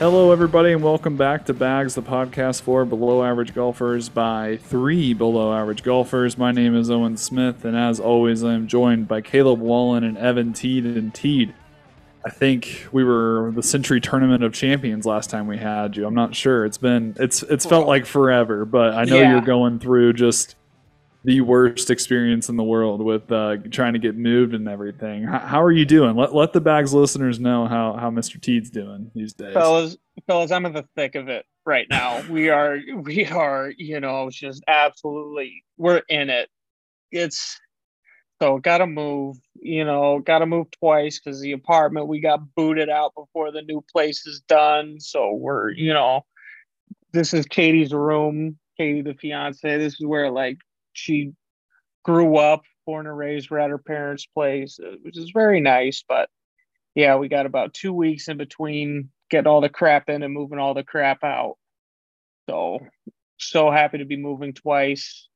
Hello, everybody, and welcome back to Bags, the podcast for below average golfers by three below average golfers. My name is Owen Smith, and as always, I am joined by Caleb Wallen and Evan Teed. And Teed, I think we were the Sentry Tournament of Champions last time we had you. I'm not sure. It's been it's it's felt like forever, but I know Yeah. you're going through just the worst experience in the world with uh, trying to get moved and everything. How, how are you doing? Let let the Bags listeners know how how Mr. Teed's doing these days. fellas fellas i'm in the thick of it right now we are we are you know just absolutely we're in it it's so gotta move you know gotta move twice because the apartment we got booted out before the new place is done so we're you know this is katie's room katie the fiance this is where like she grew up born and raised we're at her parents place uh, which is very nice but yeah, we got about two weeks in between getting all the crap in and moving all the crap out. So, so happy to be moving twice.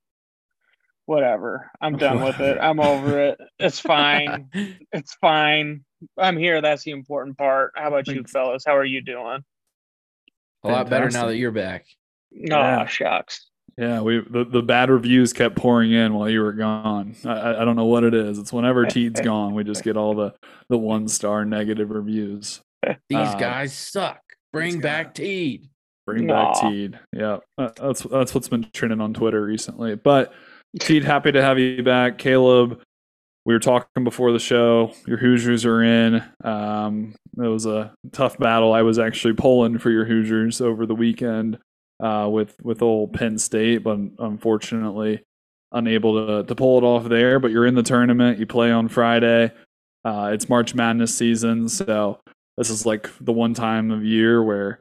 Whatever. I'm done with it. I'm over it. It's fine. It's fine. I'm here. That's the important part. How about you, fellas? How are you doing? A lot better now that you're back. No, Yeah. shucks. Yeah, we the, the bad reviews kept pouring in while you were gone. I, I I don't know what it is. It's whenever Teed's gone, we just get all the the one star negative reviews. These Uh, guys suck. Bring these back Teed. Bring back Aw. Teed. Yeah, that's that's what's been trending on Twitter recently. But Teed, happy to have you back. Caleb, we were talking before the show. Your Hoosiers are in. Um, it was a tough battle. I was actually pulling for your Hoosiers over the weekend uh, with with old Penn State, but unfortunately unable to to pull it off there. But you're in the tournament. You play on Friday. Uh, it's March Madness season, so this is like the one time of year where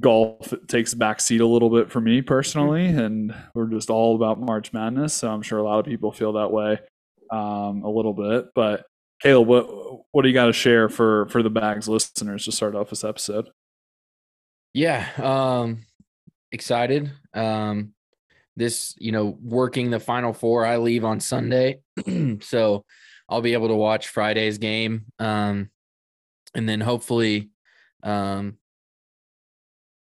golf takes a back seat a little bit for me personally, and we're just all about March Madness. So I'm sure a lot of people feel that way um, a little bit. But Caleb, what what do you got to share for for the bags listeners to start off this episode? Yeah. Um, excited. Um, this, you know, working the final four, I leave on Sunday. so I'll be able to watch Friday's game. Um, and then hopefully, um,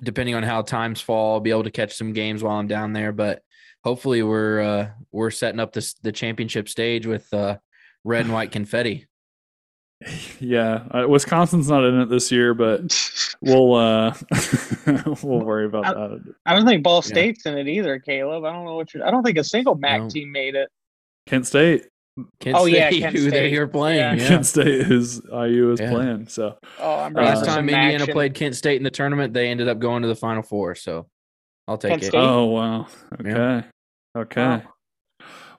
depending on how times fall, I'll be able to catch some games while I'm down there. But hopefully we're uh we're setting up this the championship stage with uh red and white confetti. Yeah, uh, Wisconsin's not in it this year, but we'll uh we'll worry about I- that. I don't think Ball Yeah. State's in it either, Caleb. I don't know what you're. I don't think a single MAC No. team made it. Kent State, Kent Oh, yeah, State, Kent who State. they are playing. Yeah. Yeah. Kent State is IU is Yeah. playing. So Oh, I'm Uh, Last for time Indiana action. played Kent State in the tournament, they ended up going to the Final Four. So I'll take Kent it. State? Oh wow. Okay. Yeah. Okay. Wow.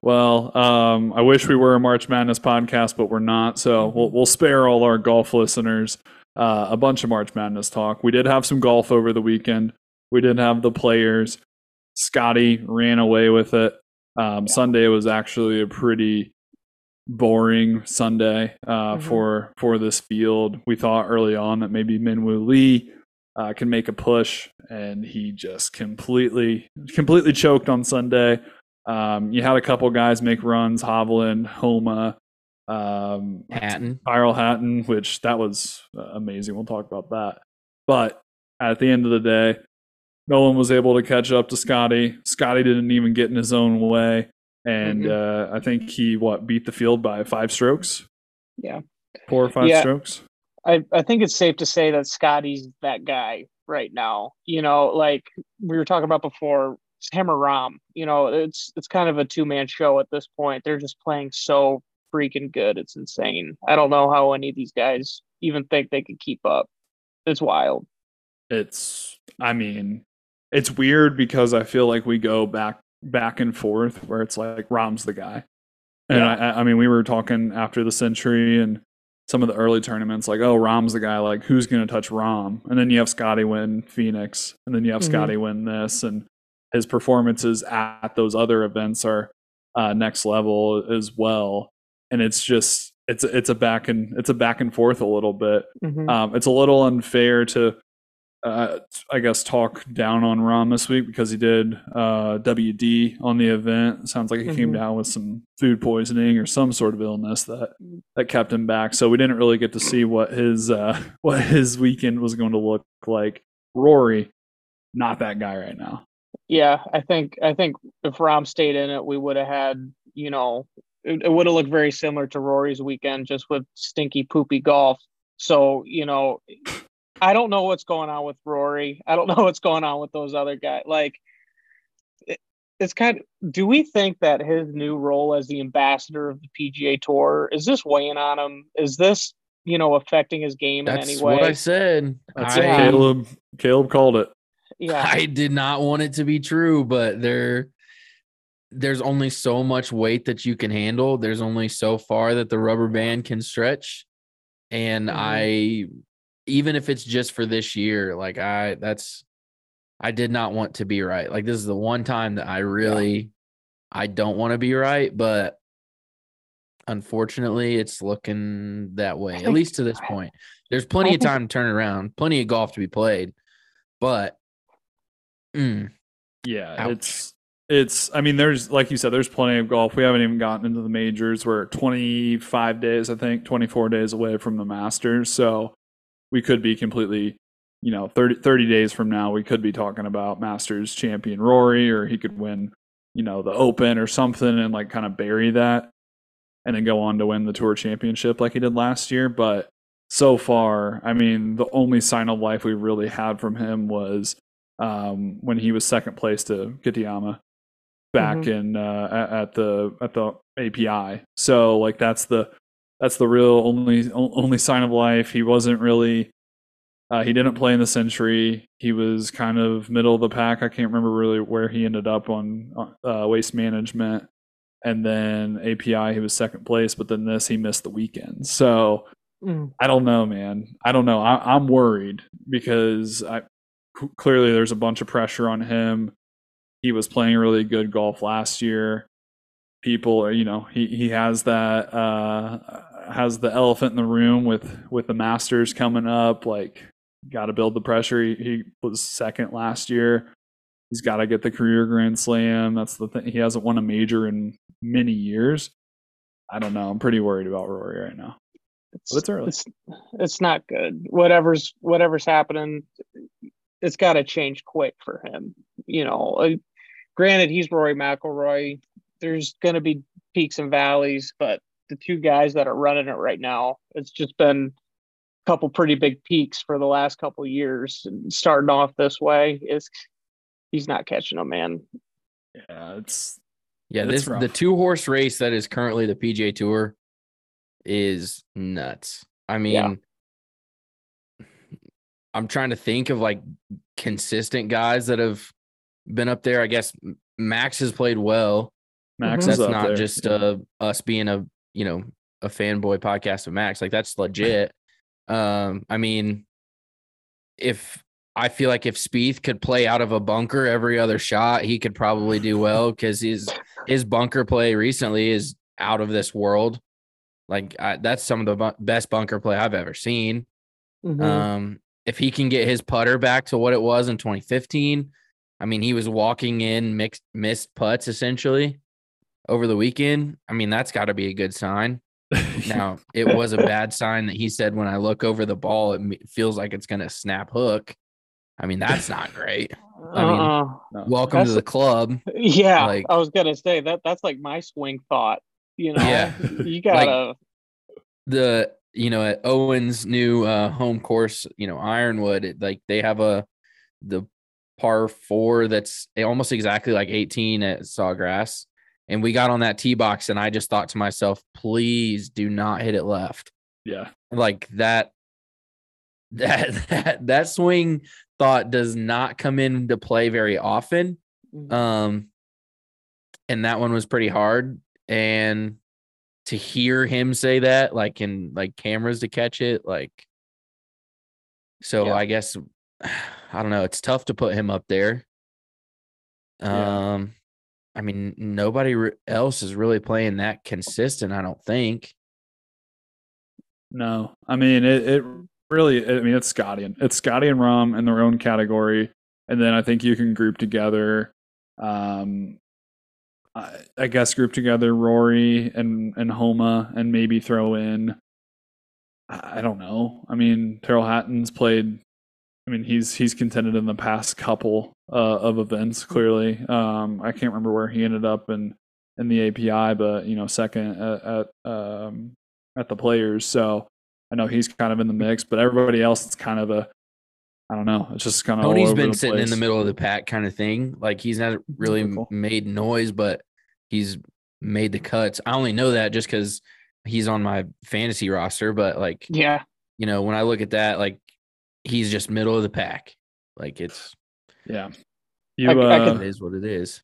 Well, um, I wish we were a March Madness podcast, but we're not. So we'll we'll spare all our golf listeners uh, a bunch of March Madness talk. We did have some golf over the weekend. We did have the players. Scottie ran away with it. Um, Sunday was actually a pretty boring Sunday uh, Mhm. for for this field. We thought early on that maybe Min Woo Lee uh, can make a push, and he just completely completely choked on Sunday. Um, you had a couple guys make runs, Hovland, Homa, um, Hatton. Viral Hatton, which that was uh, amazing. We'll talk about that. But at the end of the day, no one was able to catch up to Scottie. Scottie didn't even get in his own way, and uh, I think he what beat the field by five strokes, Yeah. four or five Yeah. strokes. I, I think it's safe to say that Scottie's that guy right now. You know, like we were talking about before, it's him or Rahm. You know, it's it's kind of a two man show at this point. They're just playing so freaking good. It's insane. I don't know how any of these guys even think they could keep up. It's wild. it's i mean it's weird because i feel like we go back back and forth where it's like rahm's the guy and Yeah. I, I mean we were talking after the sentry and some of the early tournaments like oh rahm's the guy like who's going to touch rahm and then you have scottie win phoenix and then you have Mhm. scottie win this and his performances at those other events are uh, next level as well and it's just it's it's a back and it's a back and forth a little bit Mhm. um, it's a little unfair to, uh, I guess, talk down on Rahm this week because he did uh, WD on the event. Sounds like he came Mhm. down with some food poisoning or some sort of illness that that kept him back. So we didn't really get to see what his uh, what his weekend was going to look like Rory, not that guy right now. Yeah, I think I think if Rahm stayed in it, we would have had you know it, it would have looked very similar to Rory's weekend, just with stinky poopy golf. So you know, I don't know what's going on with Rory. I don't know what's going on with those other guys. Like, it, it's kind of. Do we think that his new role as the ambassador of the PGA Tour is this weighing on him? Is this you know affecting his game That's in any way? what I said. That's I, it. Caleb Caleb called it. Yeah, I did not want it to be true, but there there's only so much weight that you can handle. There's only so far that the rubber band can stretch. And Mhm. I even if it's just for this year, like I that's I did not want to be right. Like this is the one time that I really I don't want to be right, but unfortunately it's looking that way, at least to this point. There's plenty of time to turn around, plenty of golf to be played. But mm, Yeah, Ouch. it's it's. I mean, there's like you said, there's plenty of golf. We haven't even gotten into the majors. We're 25 days, I think, 24 days away from the Masters. So we could be completely, you know, 30 30 days from now, we could be talking about Masters champion Rory, or he could win, you know, the Open or something, and like kind of bury that, and then go on to win the Tour Championship like he did last year. But so far, I mean, the only sign of life we really had from him was um, when he was second place to Kitayama back in uh, at, the at the API. So like that's the that's the real only only sign of life. He wasn't really uh, he didn't play in the Sentry. He was kind of middle of the pack. I can't remember really where he ended up on uh, waste management. And then API, he was second place, but then this, he missed the weekend. So Mm. I don't know, man. I don't know. I, I'm worried because I clearly there's a bunch of pressure on him. He was playing really good golf last year. People, are, you know, he he has that uh has the elephant in the room with with the Masters coming up. Like, got to build the pressure. He, he was second last year. He's got to get the career Grand Slam. That's the thing. He hasn't won a major in many years. I don't know. I'm pretty worried about Rory right now. It's, But it's early. It's, it's not good. Whatever's whatever's happening, it's got to change quick for him. You know, uh, granted, he's Rory McIlroy. There's going to be peaks and valleys, but the two guys that are running it right now, it's just been a couple pretty big peaks for the last couple of years. And starting off this way is he's not catching them, man. Yeah, it's Yeah, It's this the two horse race that is currently the PGA Tour is nuts. I mean, Yeah. I'm trying to think of like consistent guys that have been up there. I guess Max has played well. Max. That's not there. just uh, us being a you know a fanboy podcast of Max. Like that's legit. um, I mean, if I feel like if Spieth could play out of a bunker every other shot, he could probably do well because his his bunker play recently is out of this world. Like I, that's some of the bu- best bunker play I've ever seen. Mhm. Um, if he can get his putter back to what it was in 2015, I mean, he was walking in mixed missed putts essentially over the weekend. I mean, that's got to be a good sign. Now, it was a bad sign that he said when I look over the ball, it feels like it's going to snap hook. I mean, that's not great. I mean, Uh-uh. No. Welcome to the club. Yeah, Like- I was gonna say that. That's like my swing thought. You know, Yeah. you gotta. the you know at Owens new uh home course, you know, Ironwood, it, like they have a the par 4 that's almost exactly like 18 at Sawgrass. And we got on that tee box and I just thought to myself, please do not hit it left. yeah, Like that that that that swing thought does not come into play very often. Um, and that one was pretty hard. And to hear him say that, like in like cameras to catch it, like so Yeah. I guess I don't know. It's tough to put him up there. Yeah. Um, I mean, nobody else is really playing that consistent. I don't think. no. I mean, it, it really. I mean, it's Scottie and it's Scottie and Rahm in their own category, and then I think you can group together. Um, I, I guess group together Rory and and Homa, and maybe throw in. I don't know. I mean, Tyrrell Hatton's played I mean, he's he's contended in the past couple uh, of events. Clearly, um, I can't remember where he ended up in in the API, but you know, second at at, um, at the players. So I know he's kind of in the mix, but everybody else, it's kind of a I don't know. It's just kind of Tony's been sitting in the middle of the pack kind of thing. Like he's not really Typical. made noise, but he's made the cuts. I only know that just because he's on my fantasy roster. But like, Yeah. you know, when I look at that, like he's just middle of the pack. Like it's Yeah, you. I- I uh, it is what it is.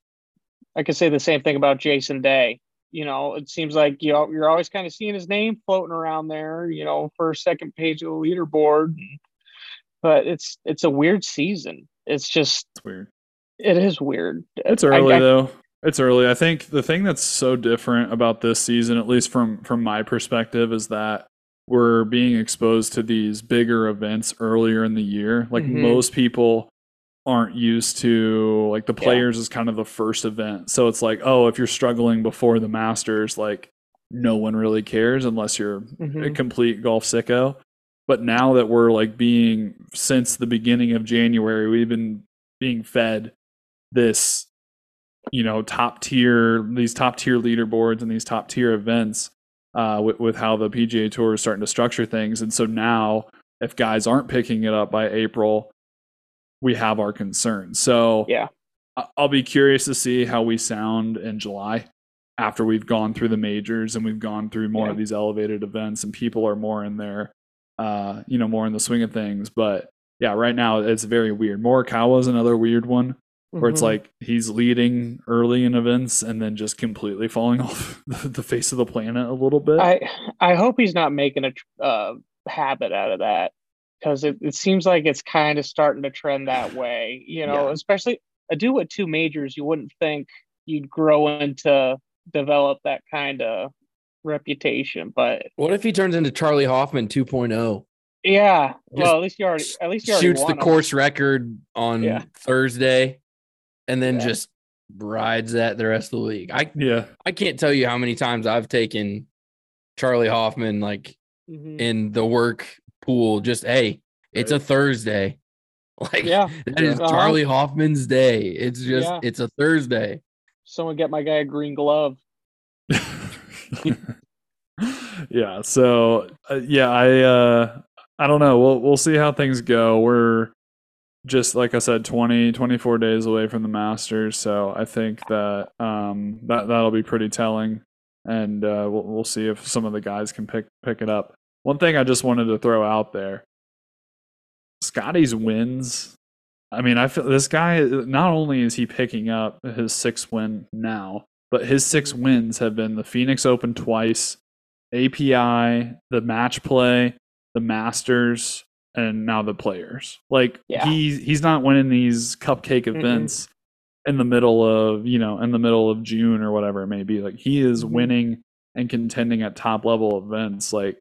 I could say the same thing about Jason Day. You know, it seems like you know, you're always kind of seeing his name floating around there, you know, first, second page of the leaderboard. But it's it's a weird season. It's just it's weird. it is weird. It's I- early I- though. It's early. I think the thing that's so different about this season, at least from from my perspective, is that we're being exposed to these bigger events earlier in the year. Like Mhm. most people aren't used to like the Yeah. players is kind of the first event. So it's like, oh, if you're struggling before the Masters, like no one really cares unless you're a Mhm. complete golf sicko. But now that we're like being since the beginning of January, we've been being fed this, you know, top tier these top tier leaderboards and these top tier events uh, with, with how the PGA Tour is starting to structure things. And so now, if guys aren't picking it up by April, we have our concerns. So Yeah. I'll be curious to see how we sound in July after we've gone through the majors and we've gone through more Yeah. of these elevated events and people are more in there, uh, you know, more in the swing of things. But yeah, right now it's very weird. Morikawa is another weird one where it's Mhm. like he's leading early in events and then just completely falling off the, the face of the planet a little bit. I I hope he's not making a uh, habit out of that because it, it seems like it's kind of starting to trend that way. You know, Yeah. especially I do with two majors. You wouldn't think you'd grow into develop that kind of reputation, but What if he turns into Charley Hoffman 2.0? yeah. well, at least you already at least you already Shoots the won 'em. course record on Yeah. Thursday and then Yeah. just rides that the rest of the week. I yeah. I can't tell you how many times I've taken Charley Hoffman like Mhm. in the work pool. Just hey, it's a Thursday. Like Yeah. that is Uh-huh. Charley Hoffman's day. It's just Yeah. it's a Thursday. Someone get my guy a green glove. yeah. So uh, yeah, I uh, I don't know. We'll we'll see how things go. We're just like I said, 20, 24 days away from the Masters. So I think that um that that'll be pretty telling, and uh, we'll we'll see if some of the guys can pick pick it up. One thing I just wanted to throw out there: Scottie's wins. I mean, I feel this guy. Not only is he picking up his sixth win now, but his six wins have been the Phoenix Open twice, API, the match play, the Masters, and now the Players. Like Yeah. he he's not winning these cupcake events in the middle of you know in the middle of June or whatever it may be. Like he is Mhm. winning and contending at top level events. Like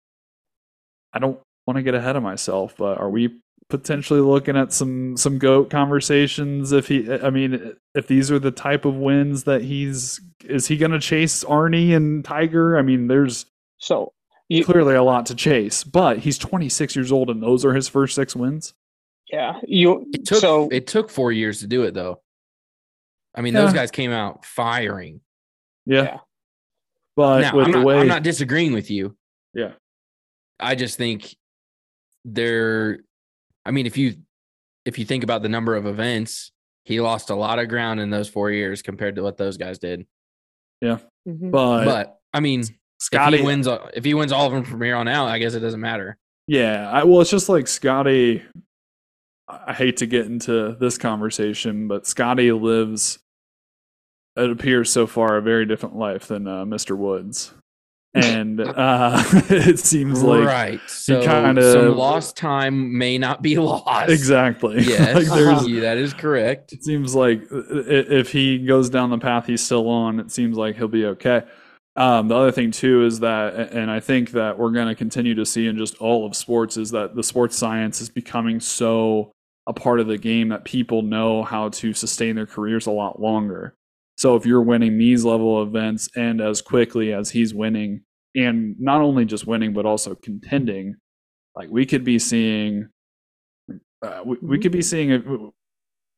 I don't want to get ahead of myself, but are we potentially looking at some some goat conversations if he i mean if these are the type of wins that he's is he going to chase arnie and tiger i mean there's So you, clearly a lot to chase but he's 26 years old and those are his first six wins yeah, you It took so it took four years to do it though. I mean, those guys came out firing. yeah, Yeah. but now, with I'm the not, way I'm not disagreeing with you. yeah I just think they're I mean, if you if you think about the number of events, he lost a lot of ground in those four years compared to what those guys did. Mhm. but, But I mean, scottie if wins uh, if he wins all of them from here on out, I guess it doesn't matter. Yeah, I, well, it's just like Scottie. I hate to get into this conversation, but Scottie lives, it appears so far, a very different life than uh, Mr. Woods, and uh, it seems like right. So kinda- lost time may not be lost. exactly. Yes, like yeah, that is correct. It seems like if he goes down the path he's still on, it seems like he'll be okay. Um, the other thing too is that, and I think that we're going to continue to see in just all of sports, is that the sports science is becoming so a part of the game that people know how to sustain their careers a lot longer. So if you're winning these level events and as quickly as he's winning, and not only just winning but also contending, like we could be seeing uh, we, we could be seeing it.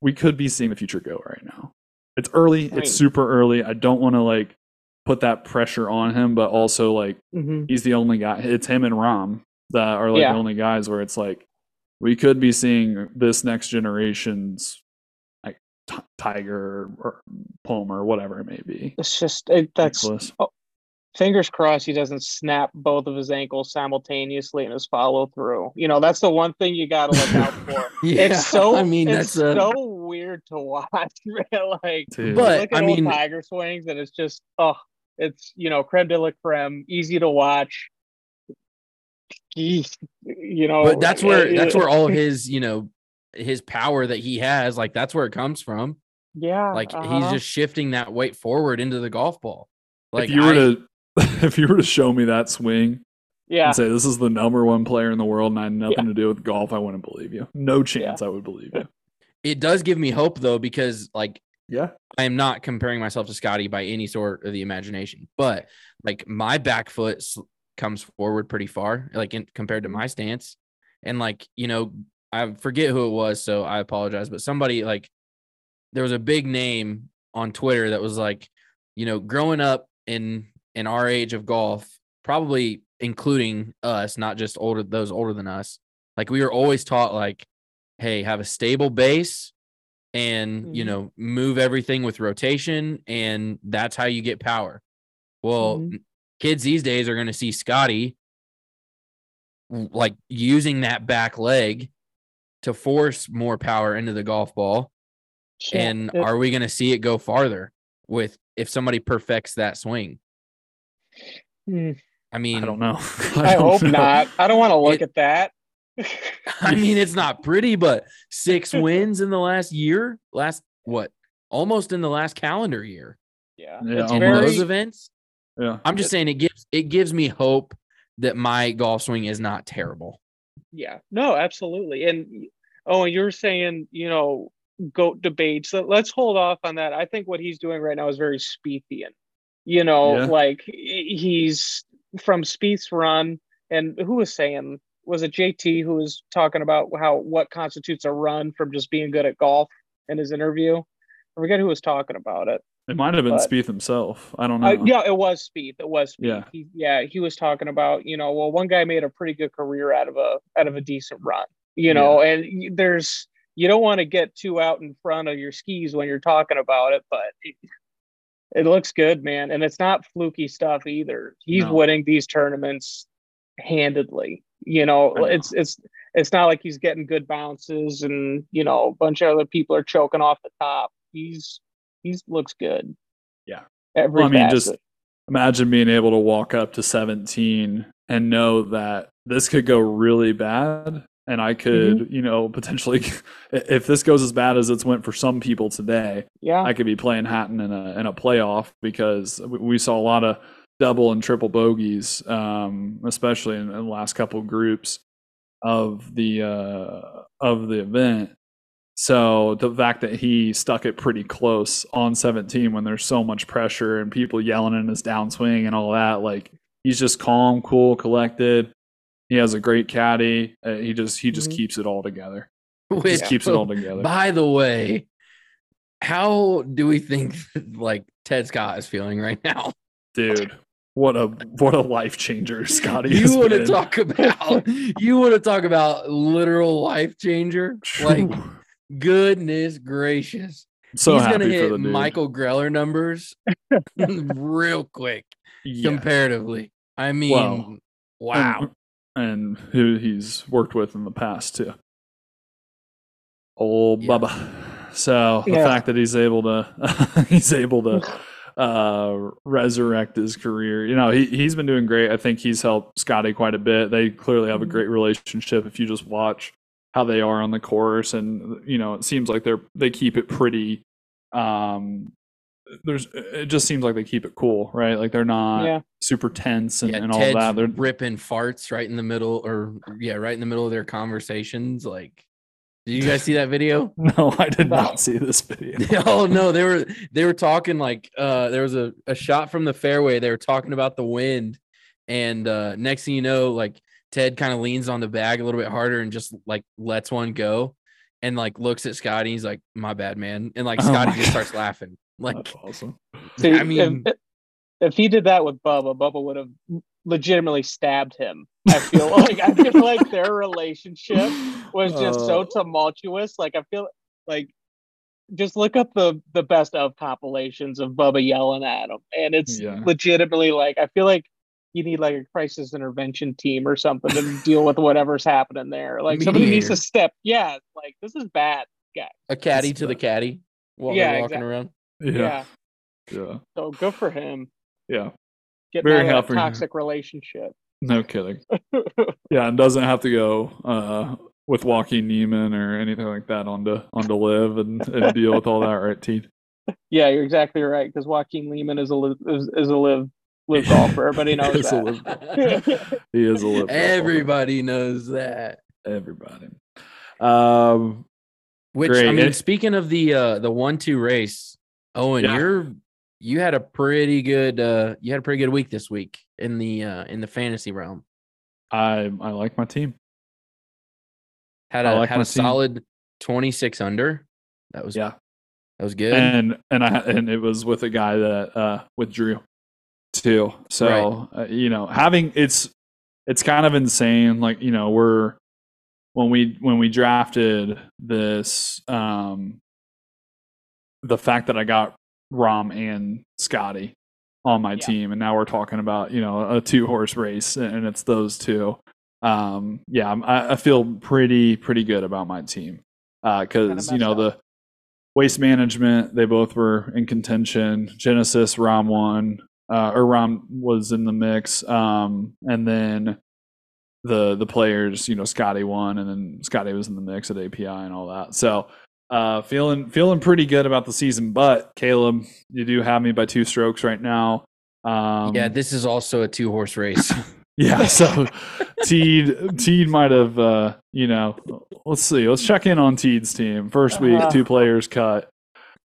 We could be seeing the future go right now. It's early. It's super early. I don't want to like put that pressure on him, but also like Mhm. he's the only guy. It's him and Rahm that are like Yeah. the only guys where it's like we could be seeing this next generation's like t- Tiger or Palmer or whatever it may be. It's just it, that's Nicklaus. fingers crossed he doesn't snap both of his ankles simultaneously in his follow through. You know, that's the one thing you got to look out for. Yeah, it's so I mean, it's that's a, so weird to watch. man. like Dude. But- look at I old mean- Tiger swings, and it's just oh, it's you know creme de la creme, easy to watch. Geez, you know, but that's where uh, that's where all of his you know his power that he has like that's where it comes from yeah, like he's uh-huh. just shifting that weight forward into the golf ball like if you were I- to if you were to show me that swing yeah, and say this is the number one player in the world and I had nothing to do with golf, I wouldn't believe you. No chance I would believe you. it does give me hope though because like Yeah. I am not comparing myself to Scottie by any sort of the imagination, but like my back foot comes forward pretty far, like in, compared to mm-hmm. my stance. And like, you know, I forget who it was, so I apologize, but somebody like there was a big name on Twitter that was like, you know, growing up in in our age of golf, probably including us, not just older those older than us. Like we were always taught like, hey, have a stable base and you Mhm. know move everything with rotation and that's how you get power well Mhm. kids these days are going to see scottie like using that back leg to force more power into the golf ball Shit, and it- are we going to see it go farther with if somebody perfects that swing Hmm. i mean I don't know. I, don't hope know. not. I don't want to look It- at that. i mean it's not pretty but six wins in the last year last what almost in the last calendar year yeah, Yeah, it's in almost. those events Yeah. I'm just saying it gives it gives me hope that my golf swing is not terrible. Yeah, no, absolutely. And oh, and you're saying, you know, goat debates. So let's hold off on that. I think what he's doing right now is very Spiethian. You know, Yeah. like he's from Spieth's run, and who was saying was it JT who was talking about how what constitutes a run from just being good at golf in his interview. I forget who was talking about it. It might have been But- Spieth himself. I don't know. Uh, yeah, it was Spieth. It was Spieth. Yeah. He, yeah, he was talking about, you know, well, one guy made a pretty good career out of a out of a decent run, you know, and there's you don't want to get too out in front of your skis when you're talking about it, but it, it looks good, man, and it's not fluky stuff either. He's No. winning these tournaments handedly. You know, know. it's it's it's not like he's getting good bounces and you know a bunch of other people are choking off the top. He's he's looks good. Yeah. Every Well, I mean, just imagine being able to walk up to 17 and know that this could go really bad and I could, Mm-hmm. you know, potentially if this goes as bad as it's went for some people today, yeah. I could be playing Hatton in a in a playoff because we- we saw a lot of double and triple bogeys, um, especially in, in the last couple of groups of the uh, of the event. So the fact that he stuck it pretty close on 17 when there's so much pressure and people yelling in his downswing and all that, like he's just calm, cool, collected. He has a great caddy. Uh, he just he just Mhm. keeps it all together. Which, Just keeps it all together. By the way, how do we think like Ted Scott is feeling right now? Dude what a what a life changer scottie You want to talk about you want to talk about literal life changer? Like goodness gracious. so He's happy gonna for hit the. Michael Greller numbers real quick yeah. comparatively. I mean, Well, wow. and, and who he's worked with in the past too old Yeah. bubba so the Yeah. fact that he's able to he's able to uh resurrect his career you know he, he's been doing great i think he's helped scottie quite a bit they clearly have a Mhm. great relationship if you just watch how they are on the course and you know it seems like they're they keep it pretty um there's it just seems like they keep it cool right like they're not yeah. super tense and, yeah, and all Ted's that they're ripping farts right in the middle, or yeah, right in the middle of their conversations. Like, did you guys see that video? no i did No. not see this video oh no, they were they were talking like uh there was a, a shot from the fairway. They were talking about the wind, and uh next thing you know, like Ted kind of leans on the bag a little bit harder and just like lets one go and like looks at Scottie. He's like, my bad, man. And like Oh Scottie my just starts laughing. Like, That's awesome. See, I mean, if, if he did that with Bubba, Bubba would have legitimately stabbed him. I feel like I feel like their relationship was just so Oh. tumultuous. Like I feel like just look up the the best of compilations of Bubba yelling at him, and it's Yeah. legitimately like I feel like you need like a crisis intervention team or something to deal with whatever's happening there. Like somebody needs to step. Yeah, like this is bad. a caddy That's to the bad. caddy while Yeah, they're walking exactly. around. Yeah. Yeah. Yeah. So good for him. Yeah. Getting Very out of that happy. toxic relationship. No kidding. Yeah, and doesn't have to go uh, with Joaquin Niemann or anything like that on to onto onto LIV and, and deal with all that, right, T? Yeah, you're exactly right. Because Joaquin Niemann is a li- is, is a LIV LIV golfer. Everybody knows Is that. LIV- He is a LIV. golfer. Everybody knows that. Everybody. Um, Which Great. I mean, And- speaking of the uh the one two race, Owen, Yeah. you're you had a pretty good uh you had a pretty good week this week in the uh in the fantasy realm. I I like my team. Had a like had a team. solid twenty six under. That was Yeah, that was good. and and I and it was with a guy that uh withdrew too. So uh, you know, having it's it's kind of insane. Like you know, we're when we when we drafted this, um, the fact that I got Rahm and Scottie on my Yeah. team, and now we're talking about you know a two horse race, and it's those two. Um, yeah, I, I feel pretty pretty good about my team because you know up. the waste management they both were in contention. Genesis Rahm won, uh, or Rahm was in the mix, um, and then the the players, you know, Scottie won, and then Scottie was in the mix at API and all that. So uh, feeling feeling pretty good about the season. But Caleb, you do have me by two strokes right now. Um, yeah, this is also a two horse race. yeah. So Teed Teed might have, uh, you know, let's see, let's check in on Teed's team. First week, Uh-huh. two players cut.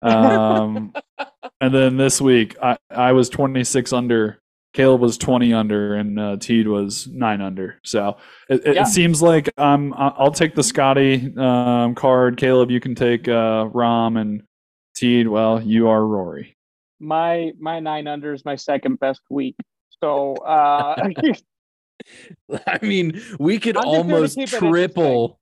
Um, and then this week, I, I was 26 under. Caleb was 20 under, and uh, Teed was nine under. So it, it Yeah. seems like um, I- I'll take the Scottie um, card. Caleb, you can take uh, Rahm, and Teed, well, you are Rory. My my nine under is my second best week. So uh, I mean, we could I'm just here to almost keep it interesting. triple.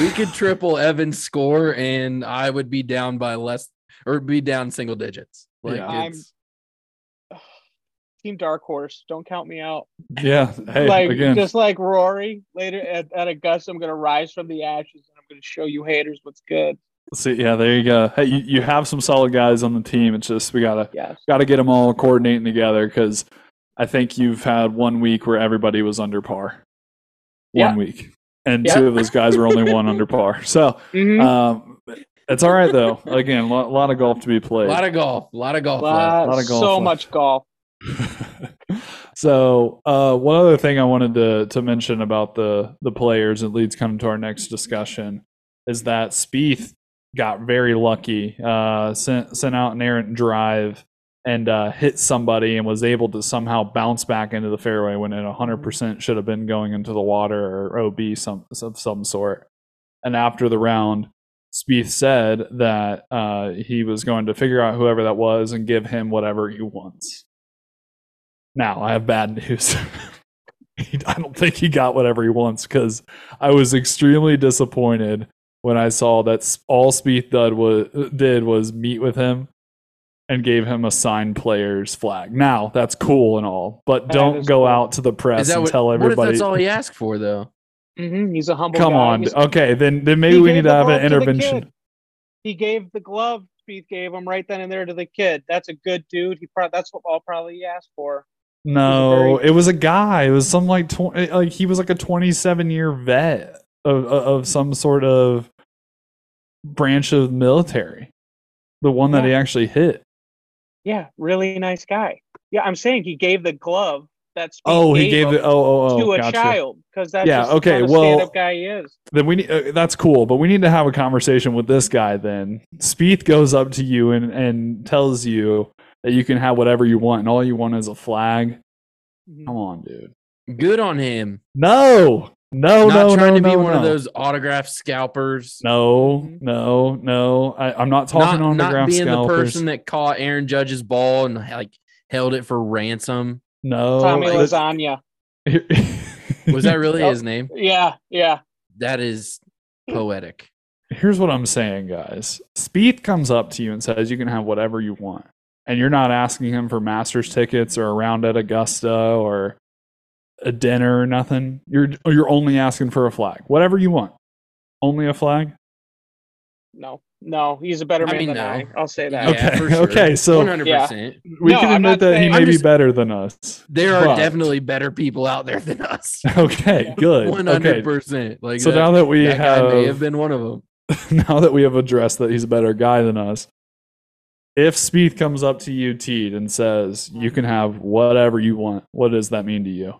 we could triple Evan's score, and I would be down by less, or be down single digits. Like Yeah. I'm- it's Team Dark Horse, don't count me out. Yeah. Hey, like again. just like Rory later at, at Augusta, I'm gonna rise from the ashes and I'm gonna show you haters what's good. See, yeah, there you go. Hey, you, you have some solid guys on the team. It's just we gotta Yes. gotta get them all coordinating together because I think you've had one week where everybody was under par. One Yeah. week, and Yeah. two of those guys were only one under par. So Mhm. um, it's all right though. Again, a lot, lot of golf to be played. a played. lot of golf, a lot of golf. left. Lot- lot of golf so left. much golf. so uh, one other thing I wanted to to mention about the the players, it leads kind of to our next discussion, is that Spieth got very lucky. Uh, sent sent out an errant drive and uh, hit somebody and was able to somehow bounce back into the fairway when it 100% should have been going into the water or OB some of some sort. And after the round, Spieth said that uh, he was going to figure out whoever that was and give him whatever he wants. Now, I have bad news. I don't think he got whatever he wants because I was extremely disappointed when I saw that all Spieth did was, did was meet with him and gave him a signed player's flag. Now, that's cool and all, but That don't go cool. out to the press and what, tell what if everybody. that's all he asked for, though? hmm He's a humble. Come guy. on. He's- Okay, then then maybe we need to have an to intervention. He gave the glove. Spieth gave him right then and there to the kid. That's a good dude. He probably that's what all probably he asked for. No, it was a guy. It was some like tw- like he was like a 27 year vet of of some sort of branch of military. The one that he actually hit. Yeah, really nice guy. Yeah, I'm saying he gave the glove. That's Oh, he gave it. Oh, oh, oh. to a gotcha. child because that's Yeah, okay, kind of well- guy he is. Then we need, uh, that's cool, but we need to have a conversation with this guy. Then Spieth goes up to you and and tells you that you can have whatever you want, and all you want is a flag. Mhm. Come on, dude. Good on him. No, no, Not no, trying no, to be no, one of those autograph scalpers. No, Mhm. no, no. I, I'm not talking not, on the not ground being the person that caught Aaron Judge's ball and like held it for ransom. no, Tommy Lasagna. Was that really his name? Yeah, yeah. That is poetic. Here's what I'm saying, guys. Spieth comes up to you and says you can have whatever you want. And you're not asking him for Masters tickets or a round at Augusta or a dinner or nothing. You're you're only asking for a flag. Whatever you want. Only a flag? No, no, he's a better I man mean, than no. I. I'll say that. Yeah, Okay, for sure. okay, so- one hundred percent. We No, can admit not that he may I'm be just- better than us. There are But- definitely better people out there than us. Okay, good. Hundred percent. Like So that, now that we that guy may have have been one of them. now that we have addressed that he's a better guy than us, if Spieth comes up to you, Teed, and says you can have whatever you want, what does that mean to you?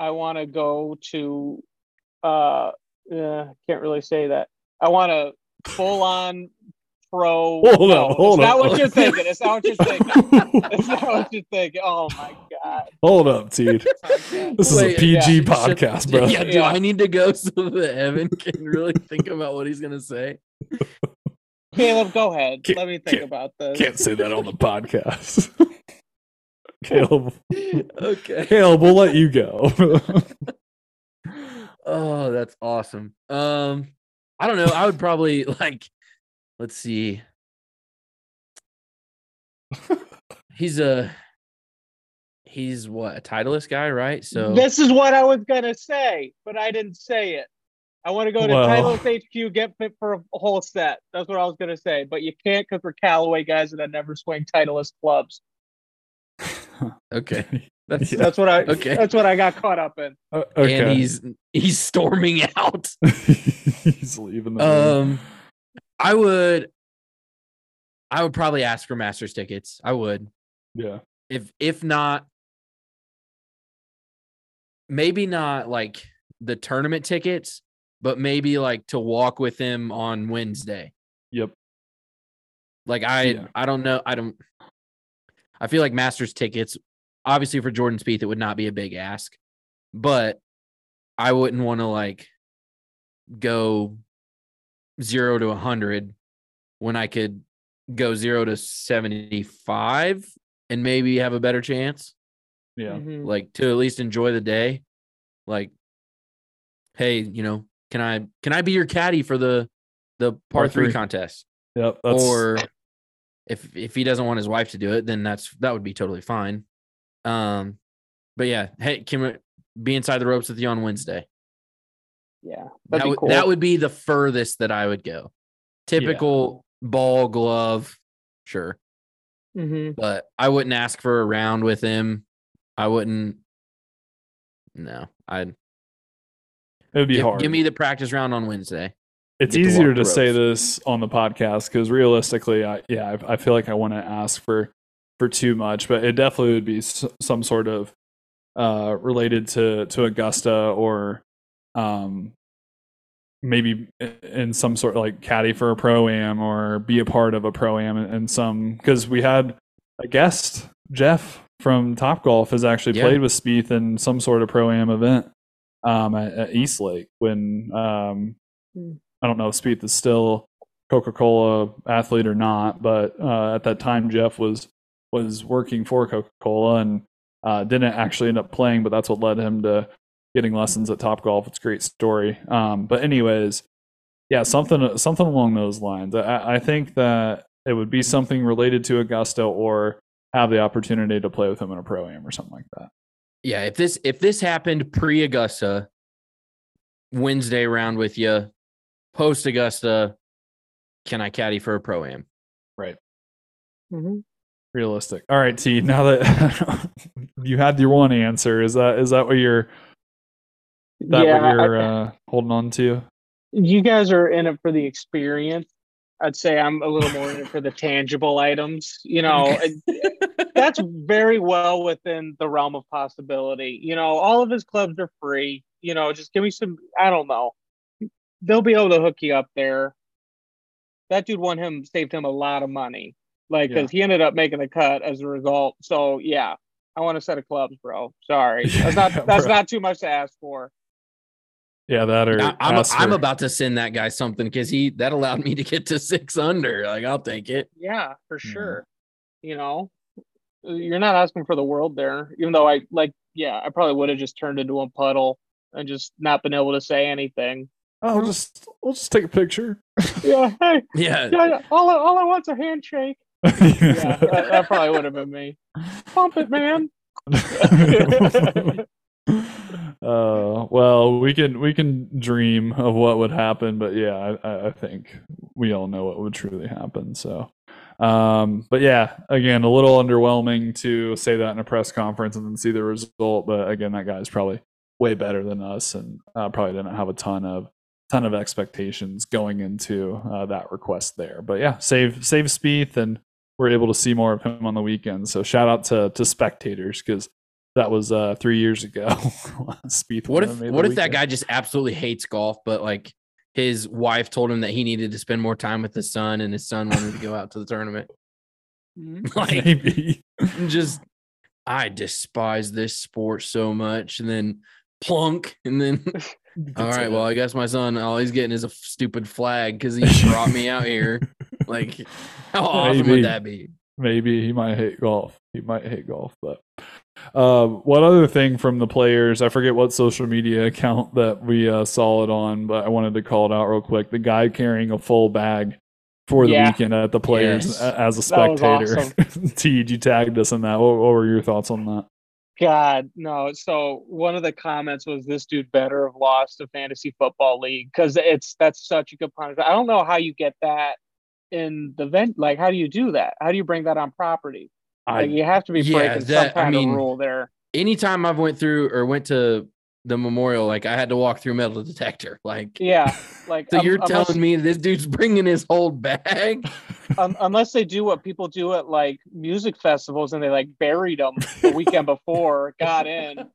I want to go to. uh yeah, Can't really say that. I want to full on pro. Hold no, up, hold it's up. not what you're thinking. It's not what you're thinking. It's not what you're thinking. Oh my god. Hold up, Teed. This is a PG yeah. podcast, bro. Yeah, do Yeah. I need to go so that Evan can really think about what he's gonna say? Caleb, go ahead. Can't- Let me think about this. Can't say that on the podcast. Caleb, okay. Caleb, we'll let you go. Oh, that's awesome. Um, I don't know. I would probably like. Let's see. He's a. He's what a titleist guy, right? So This is what I was gonna say, but I didn't say it. I want to go to Well. Titleist HQ, get fit for a whole set. That's what I was gonna say, but you can't because we're Callaway guys and I never swing Titleist clubs. okay, that's Yeah. That's what I. Okay. That's what I got caught up in. Uh, okay. and he's he's storming out. he's leaving the room. Um, I would. I would probably ask for Masters tickets. I would. yeah. if if not maybe not like the tournament tickets but maybe like to walk with him on wednesday Yep. like i Yeah. i don't know i don't i feel like masters tickets obviously for jordan Spieth it would not be a big ask but i wouldn't want to like go zero to a 100 when i could go zero to 75 and maybe have a better chance Yeah. Mhm. like to at least enjoy the day like hey you know can i can i be your caddy for the the par, Par three. three. contest Yep. That's, or if if he doesn't want his wife to do it then that's that would be totally fine um but yeah hey can we be inside the ropes with you on wednesday Yeah, that that'd be cool. that would be the furthest that i would go typical ball glove sure Mhm. but I wouldn't ask for a round with him. I wouldn't. No, I'd it would be give, hard. give me the practice round on Wednesday. it's to easier to say this on the podcast because realistically, I yeah, I, I feel like I want to ask for for too much, but it definitely would be s- some sort of uh related to to Augusta or um maybe in some sort of like caddy for a pro am or be a part of a pro am in some because we had a guest Jeff from Top Golf has actually Yeah. played with Spieth in some sort of pro am event um at, at East Lake when um Hmm. I don't know if Spieth is still Coca Cola athlete or not, but uh, at that time Jeff was was working for Coca Cola and uh, didn't actually end up playing, but that's what led him to getting lessons at Top Golf. It's a great story. Um, but anyways, yeah, something something along those lines. I, I think that it would be something related to Augusta or have the opportunity to play with him in a pro am or something like that. Yeah, if this if this happened pre Augusta, Wednesday round with you, post Augusta, can I caddy for a pro am? Mhm. Realistic. All right, T. Now that you had your one answer, is that is that what you're that yeah, what you're I- uh, holding on to? you guys are in it for the experience. I'd say I'm a little more in it for the tangible items. You know, and that's very well within the realm of possibility. You know, all of his clubs are free. You know, just give me some. I don't know. They'll be able to hook you up there. That dude won him, saved him a lot of money. Like, Yeah. because he ended up making the cut as a result. So yeah, I want a set of clubs, bro. Sorry, that's not that's bro. not too much to ask for. Yeah, that or I, I'm, I'm about to send that guy something because he that allowed me to get to six under. Like I'll take it. Yeah, for Yeah. sure. You know, you're not asking for the world there. Even though I like, yeah, I probably would have just turned into a puddle and just not been able to say anything. Oh, I'll just we'll just take a picture. Yeah, hey, Yeah. yeah, yeah. All I, all I want's a handshake. Yeah, that, that probably would have been me. Pump it, man. uh, well, we can we can dream of what would happen, but yeah, I- I, I think we all know what would truly happen. So, um, but yeah, again, a little underwhelming to say that in a press conference and then see the result. But again, that guy's probably way better than us, and uh, probably didn't have a ton of ton of expectations going into uh, that request there. But yeah, save save Spieth, and we're able to see more of him on the weekend. So shout out to to spectators because that was uh three years ago. Spieth. What if have made the what if that guy just absolutely hates golf, but like his wife told him that he needed to spend more time with his son, and his son wanted to go out to the tournament. Mhm. Like Maybe. just, I despise this sport so much, and then plunk, and then all right, well, I guess my son all he's getting is a stupid flag because he brought me out here. Like, how awesome Maybe. would that be? Maybe he might hate golf. He might hate golf, but um, one other thing from the players, I forget what social media account that we uh, saw it on, but I wanted to call it out real quick. The guy carrying a full bag for the Yeah. weekend at the players Yes. as a spectator. Teed, you tagged us in that. What, what were your thoughts on that? God, no. So one of the comments was this dude better have lost a fantasy football league because it's that's such a good punishment. I don't know how you get that in the vent. Like, how do you do that? How do you bring that on property? Like, I you have to be Yeah, breaking that- I some kind mean, of rule there. Anytime I've went through or went to the memorial, like I had to walk through metal detector. Like, Yeah, like so um, you're unless, telling me this dude's bringing his whole bag? um, unless they do what people do at like music festivals and they like buried them the weekend before, got in,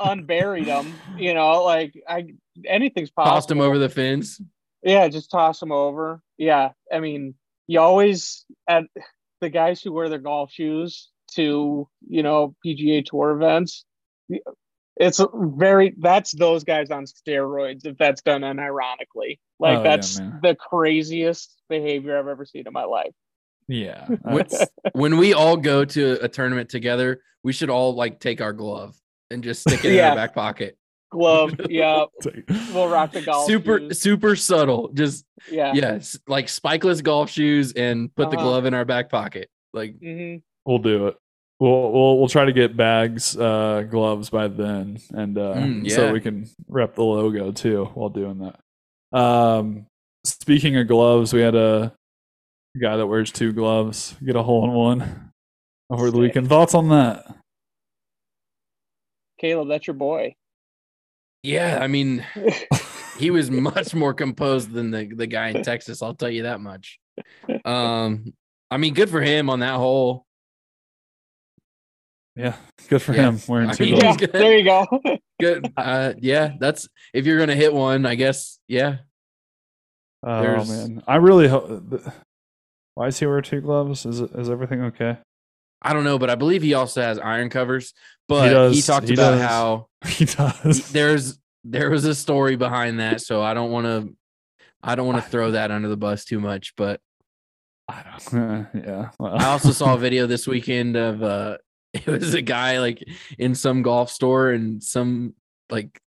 unburied them. You know, like I anything's possible. Tossed them over the fence. Yeah, just toss them over. Yeah, I mean, you always at the guys who wear their golf shoes to you know PGA Tour events. It's very that's those guys on steroids if that's done unironically. Like Oh, that's man. the craziest behavior I've ever seen in my life. yeah. When we all go to a tournament together, we should all like take our glove and just stick it in Yeah. our back pocket. Glove, yeah, we'll rock the golf. super shoes. super subtle. Just yeah. yes, like spikeless golf shoes and put the Uh-huh. glove in our back pocket. Like hmm We'll do it. We'll we'll we'll try to get bags, uh, gloves by then, and uh, Mm, so we can rep the logo too while doing that. Um, speaking of gloves, we had a guy that wears two gloves get a hole in one over the Sick. weekend. Thoughts on that? Caleb, that's your boy. Yeah, I mean, he was much more composed than the the guy in Texas. I'll tell you that much. Um, I mean, good for him on that hole. Yeah, good for Yeah. him wearing I two mean, gloves. yeah, there you go. Good. Uh, yeah, that's if you're gonna hit one, I guess. Yeah, Oh there's- man, I really hope. Why is he wearing two gloves? Is it, is everything okay? I don't know, but I believe he also has iron covers. But he, does, talked he about does. how He does. there's there was a story behind that, so I don't want to I don't want to throw that under the bus too much. But I don't. yeah. well. I also saw a video this weekend of uh it was a guy like in some golf store and some like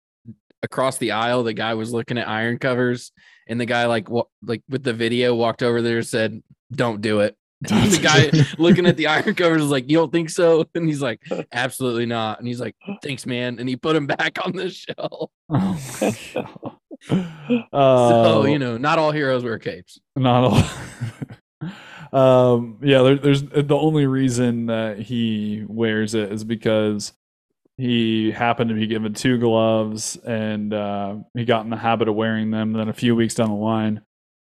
across the aisle the guy was looking at iron covers and the guy like wa- like with the video walked over there and said don't do it And the guy looking at the iron covers was like you don't think so and he's like absolutely not and he's like thanks man and he put him back on the shelf Oh my God. so Uh, you know not all heroes wear capes not all. um, yeah, there, there's the only reason that he wears it is because he happened to be given two gloves and uh, he got in the habit of wearing them. Then a few weeks down the line,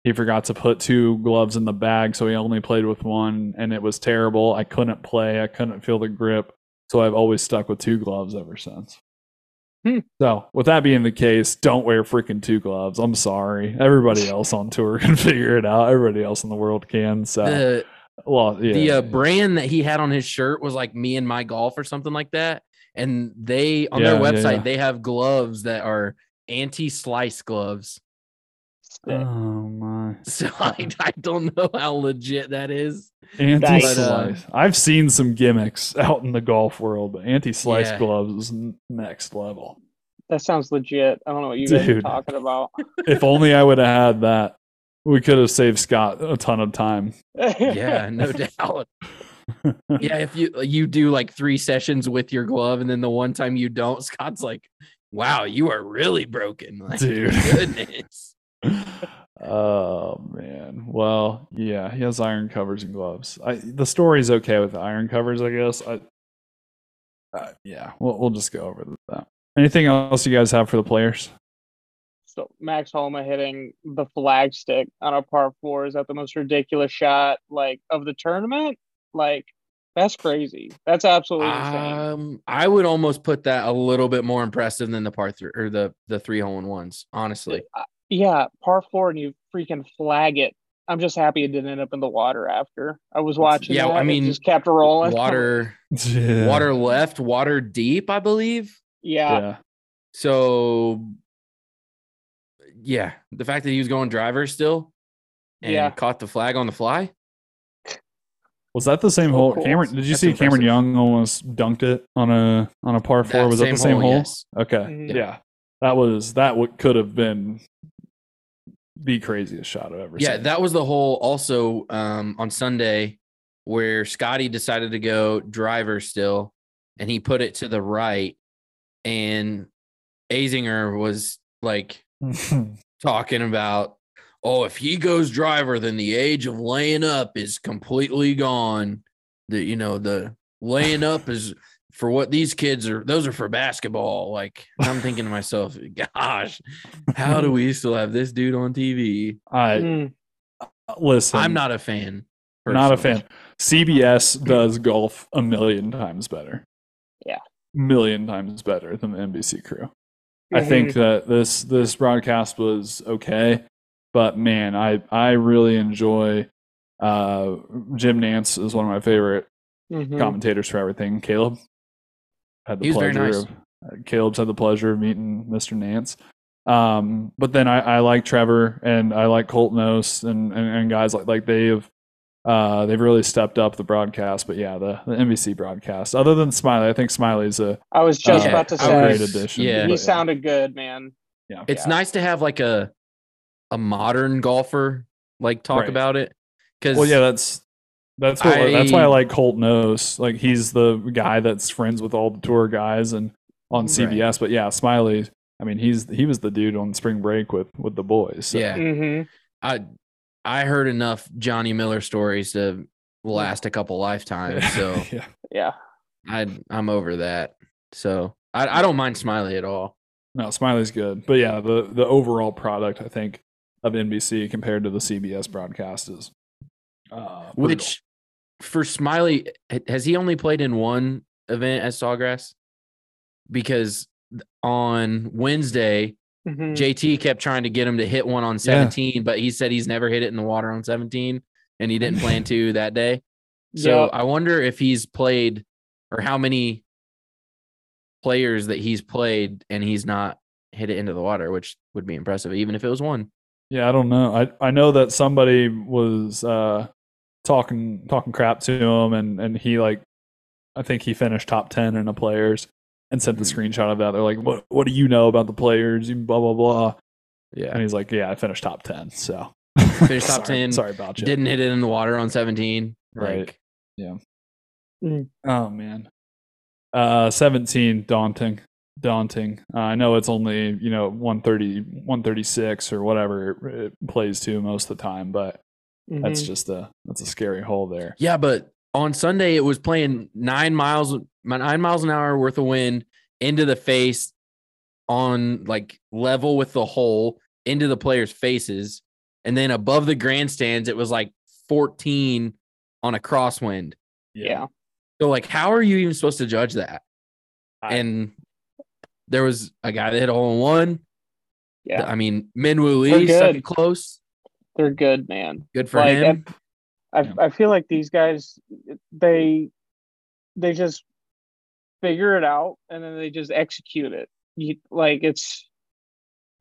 he forgot to put two gloves in the bag, so he only played with one, and it was terrible. I couldn't play, I couldn't feel the grip, so I've always stuck with two gloves ever since. Hmm. So, with that being the case, don't wear freaking two gloves. I'm sorry. Everybody else on tour can figure it out. Everybody else in the world can. So, the well, yeah, the uh, brand that he had on his shirt was like me and my golf or something like that. And they on their Yeah, yeah, website yeah. they have gloves that are anti-slice gloves. Sick. oh my So I, I don't know how legit that is. anti-slice. Uh, I've seen some gimmicks out in the golf world, but anti-slice Yeah. gloves is next level. That sounds legit. I don't know what you guys are talking about. if only I would have had that, we could have saved Scott a ton of time. Yeah, no doubt. Yeah, if you you do like three sessions with your glove and then the one time you don't, Scott's like, "Wow, you are really broken." Like, Dude. goodness. Oh man. Well, yeah, he has iron covers and gloves. I, the story's okay with the iron covers, I guess. I, uh, yeah, we'll we'll just go over that. Anything else you guys have for the players? So Max Homa hitting the flag stick on a par four is that the most ridiculous shot like of the tournament? Like that's crazy. That's absolutely insane. Um, I would almost put that a little bit more impressive than the par three or the the three hole in ones. Honestly, Yeah, par four and you freaking flag it. I'm just happy it didn't end up in the water after. I was watching. Yeah, that, I it mean, just kept rolling. water, Yeah. water left, water deep, I believe. Yeah, Yeah. So, yeah, the fact that he was going driver still and Yeah. caught the flag on the fly. Was that the same So hole? cool. Cameron, did you That's see Cameron. Young almost dunked it on a on a par four? That was that the same hole? yes. Okay, Mhm. yeah, that was that. What could have been the craziest shot I've ever Yeah, seen. Yeah, that was the whole also um, on Sunday where Scottie decided to go driver still and he put it to the right and Azinger was like talking about oh if he goes driver then the age of laying up is completely gone the you know the laying up is for what these kids are those are for basketball like i'm thinking to myself gosh how do we still have this dude on tv I Mm, listen. i'm not a fan not a fan. CBS does golf a million times better. Yeah. million times better than the NBC crew. I mhm. think that this this broadcast was okay, but man, I I really enjoy. Uh, Jim Nantz is one of my favorite Mhm. commentators for everything. Caleb had the He was very pleasure nice. of uh, Caleb's had the pleasure of meeting Mr. Nantz. Um, but then I, I like Trevor and I like Colt Knost and, and, and guys like like they've uh, they've really stepped up the broadcast. But yeah, the, the NBC broadcast. Other than Smylie, I think Smylie's a I was just uh, about to say great addition. yeah. but he sounded good, man. yeah. it's Yeah. nice to have like a a modern golfer like talk Right. about it because Well, yeah, that's that's what that's why I I- like Colt Knost. Like he's the guy that's friends with all the tour guys and on Right. CBS. But yeah, Smylie. I mean, he's he was the dude on spring break with with the boys. So. yeah hmm I I heard enough Johnny Miller stories to last a couple lifetimes, so yeah. Yeah. I I'm over that. So I I don't mind Smylie at all. No, Smylie's good, but yeah, the the overall product I think of NBC compared to the CBS broadcast is uh. Which for Smylie has he only played in one event at Sawgrass? Because on Wednesday, Mhm. JT kept trying to get him to hit one on 17, but he said he's never hit it in the water on 17 and he didn't plan to that day. So Yep. I wonder if he's played or how many players that he's played and he's not hit it into the water, which would be impressive, even if it was one. yeah, I don't know. I I know that somebody was uh, talking talking crap to him, and and he like I think he finished top ten in the players and sent the Mhm. screenshot of that. They're like, what what do you know about the players? You Blah blah blah. Yeah. And he's like, yeah, I finished top ten. So Finished top Sorry- 10, Sorry about you. Didn't hit it in the water on 17. Right. Like, Oh man. Uh 17 daunting. Daunting. Uh, I know it's only, you know, 130 136 or whatever it plays to most of the time, but that's Mhm. just a that's a scary hole there. Yeah, but on Sunday it was playing nine miles, nine miles an hour worth of wind into the face, on like level with the hole into the players' faces, and then above the grandstands it was like 14 on a crosswind. yeah. So like, how are you even supposed to judge that? I- and there was a guy that hit a hole in one. Yeah. I mean, Min Woo They're Lee second close. They're good, man. Good for Like, him. I. I feel like these guys they they just figure it out and then they just execute it. You, like it's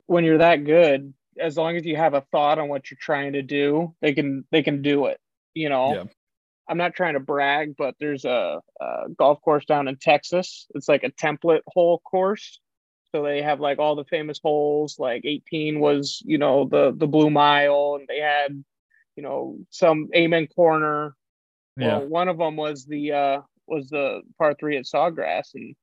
when you're that good, as long as you have a thought on what you're trying to do, they can they can do it. You know. Yeah. I'm not trying to brag, but there's a, a golf course down in Texas. It's like a template hole course. So they have like all the famous holes. Like 18 was, you know, the the Blue Mile, and they had, you know, some Amen Corner. Yeah. Well, one of them was the uh was the par three at Sawgrass, and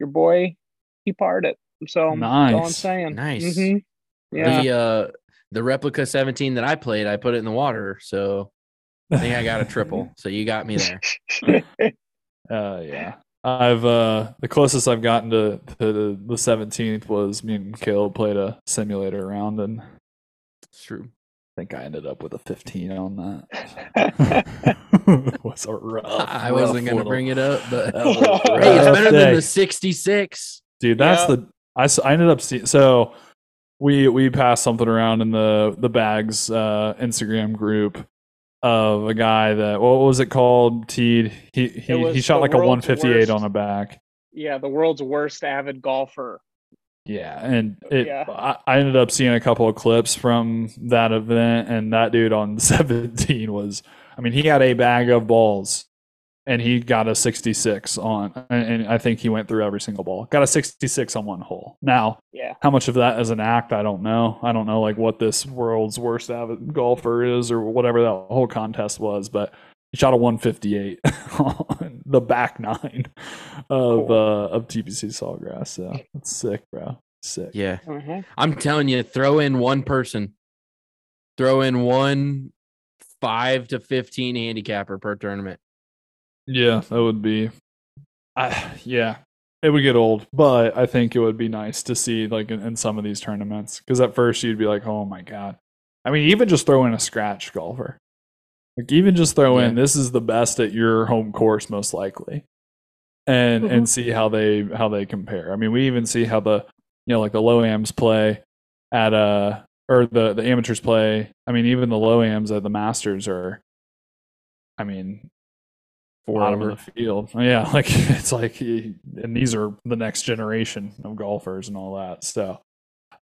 your boy he parred it. So that's all I'm Nice. saying. Nice. Mhm. Yeah. The uh the replica 17 that I played, I put it in the water. So I think I got a triple. So you got me there. Uh, yeah. I've uh the closest I've gotten to, to the, the 17th was me and Caleb played a simulator round and It's true. I think I ended up with a 15 on that. it was a rough. I wasn't gonna bring it up, but That was a hey, it's better day. than the 66. dude that's Yeah. the I ended up seeing so we we passed something around in the the bags uh instagram group of a guy that what was it called Teed he he, he shot like a 158 worst. on the back yeah, the world's worst avid golfer. yeah and it Yeah. I, I ended up seeing a couple of clips from that event and that dude on 17 was i mean he had a bag of balls and he got a 66 on and, and i think he went through every single ball got a 66 on one hole now Yeah. how much of that is an act i don't know i don't know like what this world's worst avid golfer is or whatever that whole contest was but he shot a 158 on the back nine of Cool. uh of tpc sawgrass so that's sick bro sick Yeah. Uh-huh. I'm telling you, throw in one person, throw in one five to 15 handicapper per tournament. Yeah that would be i yeah it would get old but i think it would be nice to see like in, in some of these tournaments because at first you'd be like oh my god i mean even just throw in a scratch golfer Like even just throw in this is the best at your home course most likely. And and see how they how they compare. I mean, we even see how the you know like the low ams play at uh or the the amateurs play. I mean, even the low ams at the Masters are I mean bottom Forever. of the field. Yeah, like it's like and these are the next generation of golfers and all that. So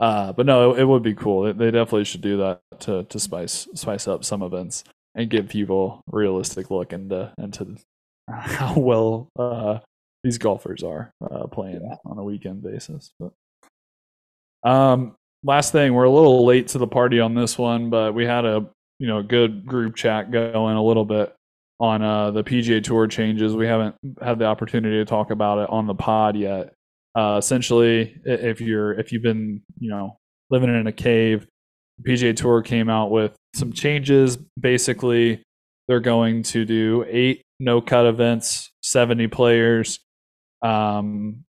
uh, but no, it, it would be cool. They, they definitely should do that to to spice spice up some events and give people realistic look into into how well uh, these golfers are uh, playing on a weekend basis. But um, last thing, we're a little late to the party on this one, but we had a you know good group chat going a little bit on uh, the PGA Tour changes. We haven't had the opportunity to talk about it on the pod yet. Uh, essentially, if you're if you've been you know living in a cave, PGA Tour came out with some changes. Basically, they're going to do eight no cut events, seventy players. Um,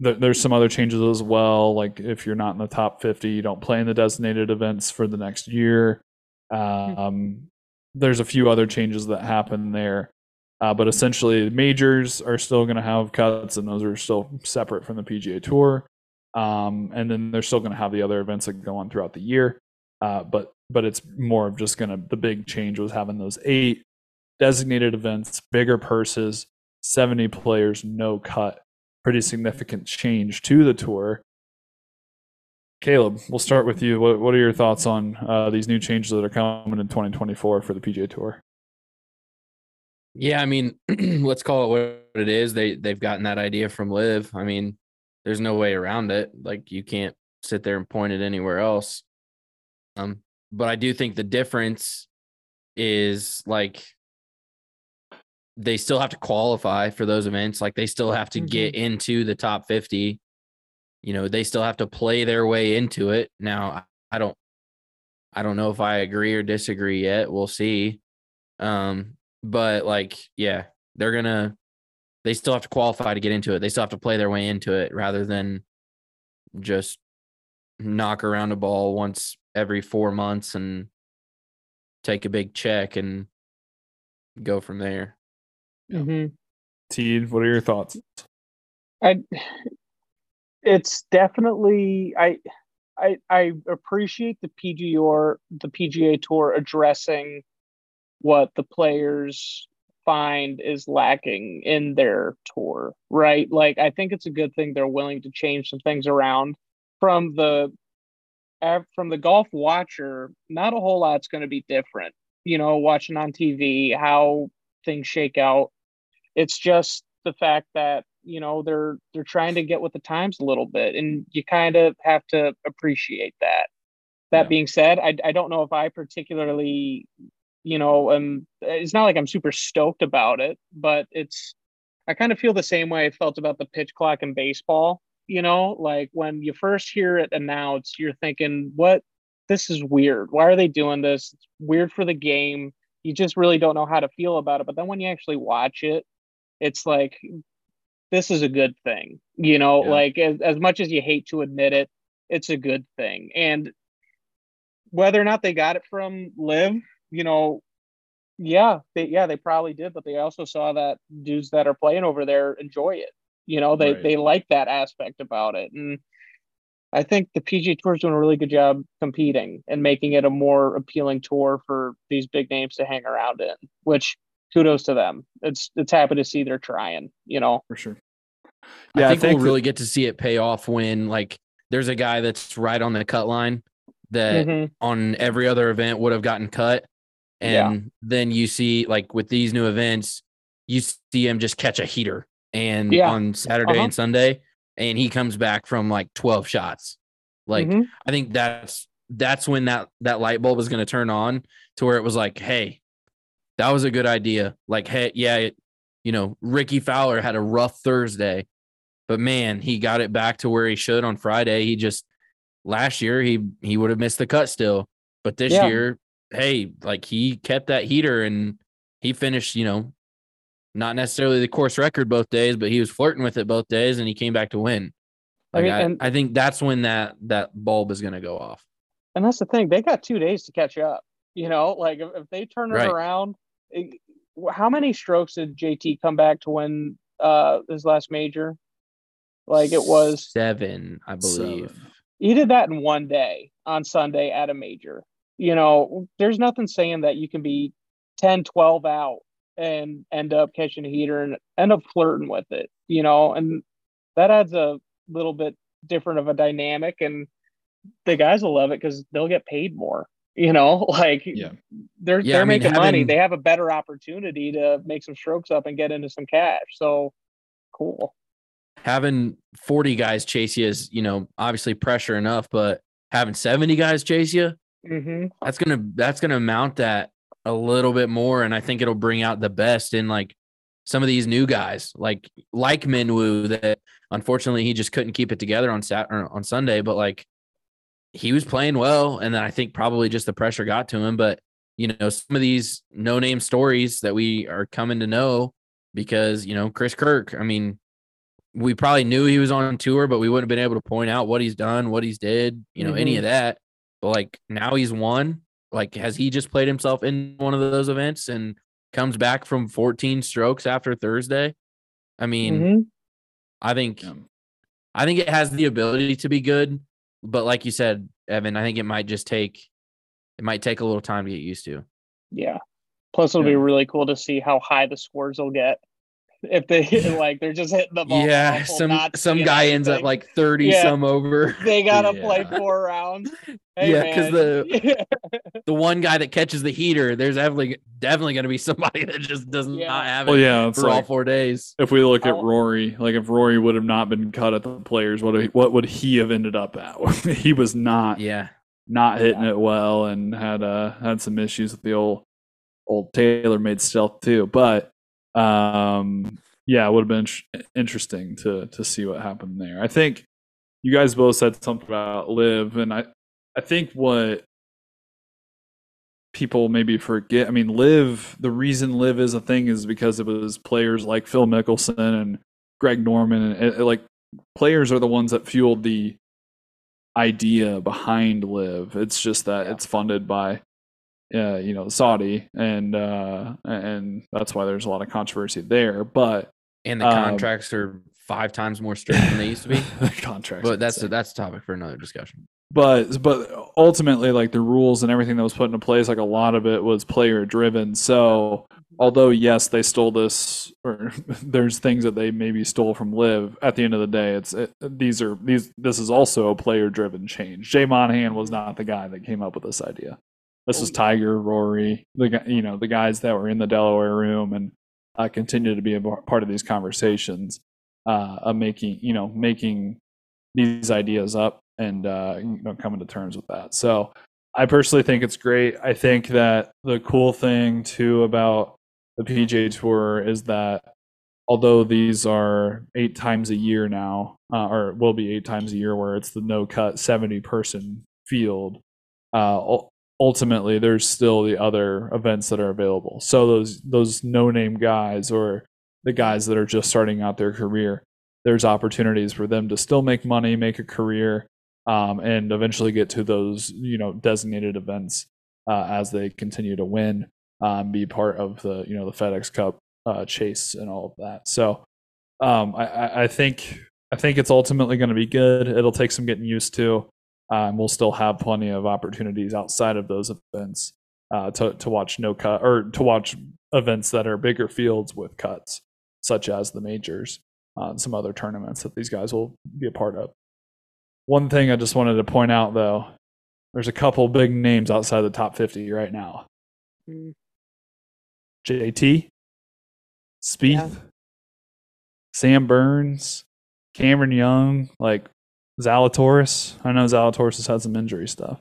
there, there's some other changes as well. Like if you're not in the top fifty, you don't play in the designated events for the next year. Um, there's a few other changes that happen there. Uh, but essentially, majors are still going to have cuts, and those are still separate from the PGA Tour. Um, and then they're still going to have the other events that go on throughout the year. Uh, but but it's more of just going to the big change was having those eight designated events, bigger purses, seventy players, no cut. Pretty significant change to the tour. Caleb, we'll start with you. What what are your thoughts on uh, these new changes that are coming in 2024 for the PGA Tour? Yeah, I mean, let's call it what it is. They they've gotten that idea from LIV. I mean, there's no way around it. Like you can't sit there and point it anywhere else. Um, but I do think the difference is like they still have to qualify for those events. Like they still have to get into the top 50. You know, they still have to play their way into it. Now, I don't I don't know if I agree or disagree yet. We'll see. Um, but like, yeah, they're gonna they still have to qualify to get into it. They still have to play their way into it rather than just knock around a ball once every four months and take a big check and go from there. Mhm. Teed, what are your thoughts? I it's definitely I I I appreciate the PGA or the PGA Tour addressing what the players find is lacking in their tour, right? Like I think it's a good thing they're willing to change some things around from the from the golf watcher. Not a whole lot's going to be different, you know, watching on TV how things shake out. It's just the fact that you know they're they're trying to get with the times a little bit, and you kind of have to appreciate that. That yeah. being said, I I don't know if I particularly you know, um it's not like I'm super stoked about it, but it's I kind of feel the same way I felt about the pitch clock in baseball. You know, like when you first hear it announced, you're thinking, what? This is weird. Why are they doing this? It's weird for the game. You just really don't know how to feel about it. But then when you actually watch it, it's like, this is a good thing. You know, yeah. like as, as much as you hate to admit it, it's a good thing. And whether or not they got it from LIV you know, yeah, they yeah they probably did, but they also saw that dudes that are playing over there enjoy it. You know, they right. they like that aspect about it, and I think the PGA Tour is doing a really good job competing and making it a more appealing tour for these big names to hang around in. Which kudos to them. It's it's happy to see they're trying. You know, for sure. Yeah, I think, I think we'll really get to see it pay off when like there's a guy that's right on the cut line that mm-hmm. on every other event would have gotten cut and yeah. then you see like with these new events, you see him just catch a heater and yeah. on Saturday uh-huh. and Sunday, and he comes back from like 12 shots. Like mm-hmm. I think that's that's when that that light bulb is going to turn on to where it was like, hey, that was a good idea. Like, hey, yeah, it, you know, Rickie Fowler had a rough Thursday, but man, he got it back to where he should on Friday. He just last year he he would have missed the cut still, but this yeah. year hey, like he kept that heater and he finished, you know, not necessarily the course record both days, but he was flirting with it both days and he came back to win. Like I, mean, I, I think that's when that that bulb is going to go off. And that's the thing; they got two days to catch up. You know, like if, if they turn it right. around, it, how many strokes did JT come back to win uh his last major? Like it was seven, I believe. Seven. He did that in one day on Sunday at a major you know, there's nothing saying that you can be 10, 12 out and end up catching a heater and end up flirting with it, you know, and that adds a little bit different of a dynamic. And the guys will love it because they'll get paid more, you know, like yeah. they're, yeah, they're I mean, making having, money. They have a better opportunity to make some strokes up and get into some cash. So cool. Having 40 guys chase you is, you know, obviously pressure enough, but having 70 guys chase you, Mm-hmm. That's gonna that's gonna mount that a little bit more, and I think it'll bring out the best in like some of these new guys, like like Min Woo, that unfortunately he just couldn't keep it together on Sat on Sunday, but like he was playing well, and then I think probably just the pressure got to him. But you know, some of these no name stories that we are coming to know because you know Chris Kirk. I mean, we probably knew he was on tour, but we wouldn't have been able to point out what he's done, what he's did, you know, mm-hmm. any of that. But like now he's won. Like, has he just played himself in one of those events and comes back from 14 strokes after Thursday? I mean, mm-hmm. I think. I think it has the ability to be good, but like you said, Evan, I think it might just take it might take a little time to get used to. Yeah. Plus, it'll yeah. be really cool to see how high the scores will get if they like they're just hitting the ball. Yeah, some some guy ends up like thirty yeah. some over. They gotta yeah. play four rounds. Hey, yeah, because the the one guy that catches the heater, there's definitely definitely gonna be somebody that just does yeah. not have it well, yeah, for like, all four days. If we look at Rory, like if Rory would have not been cut at the players, what he, what would he have ended up at? he was not yeah not hitting it well and had uh had some issues with the old old TaylorMade stealth too, but um, yeah, it would have been interesting to to see what happened there. I think you guys both said something about LIV, and I I think what people maybe forget. I mean, LIV. The reason LIV is a thing is because it was players like Phil Mickelson and Greg Norman, and it, it, like players are the ones that fueled the idea behind LIV. It's just that yeah. it's funded by uh, you know, Saudi, and uh, and that's why there's a lot of controversy there. But and the um, contracts are five times more strict than they used to be. the contracts. But that's insane. that's a topic for another discussion. but but ultimately like the rules and everything that was put into place like a lot of it was player driven so although yes they stole this or there's things that they maybe stole from LIV at the end of the day it's it, these are these this is also a player driven change jay monahan was not the guy that came up with this idea this is tiger rory the you know the guys that were in the delaware room and uh, continue to be a part of these conversations uh, of making you know making these ideas up and uh, you know coming to terms with that. So I personally think it's great. I think that the cool thing too about the PGA Tour is that although these are eight times a year now, uh, or will be eight times a year, where it's the no cut seventy person field. Uh, ultimately, there's still the other events that are available. So those those no name guys or the guys that are just starting out their career, there's opportunities for them to still make money, make a career, um, and eventually get to those you know designated events uh, as they continue to win, um, be part of the you know the FedEx Cup uh, chase and all of that. So um, I, I think I think it's ultimately going to be good. It'll take some getting used to. Um, we'll still have plenty of opportunities outside of those events uh, to to watch no cut or to watch events that are bigger fields with cuts, such as the majors uh, and some other tournaments that these guys will be a part of. One thing I just wanted to point out though, there's a couple big names outside the top 50 right now. Mm. JT, Spieth, Yeah. Sam Burns, Cameron Young, like Zalatoris. I know Zalatoris has had some injury stuff.